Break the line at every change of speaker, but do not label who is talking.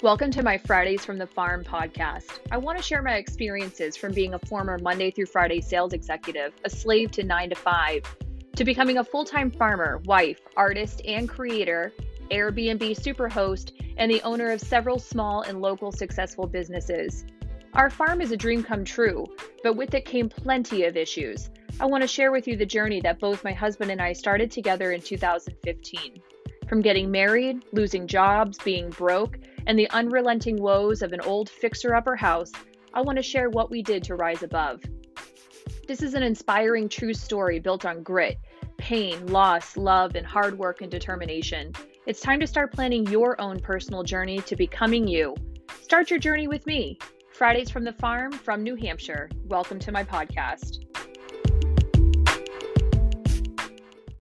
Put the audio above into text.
Welcome to my Fridays from the Farm podcast. I want to share my experiences from being a former Monday through Friday sales executive, a slave to nine to five, to becoming a full time farmer, wife, artist, and creator, Airbnb superhost, and the owner of several small and local successful businesses. Our farm is a dream come true, but with it came plenty of issues. I want to share with you the journey that both my husband and I started together in 2015. From getting married, losing jobs, being broke, and the unrelenting woes of an old fixer upper house, I want to share what we did to rise above. This is an inspiring true story built on grit, pain, loss, love, and hard work and determination. It's time to start planning your own personal journey to becoming you. Start your journey with me. Fridays from the Farm from New Hampshire. Welcome to my podcast.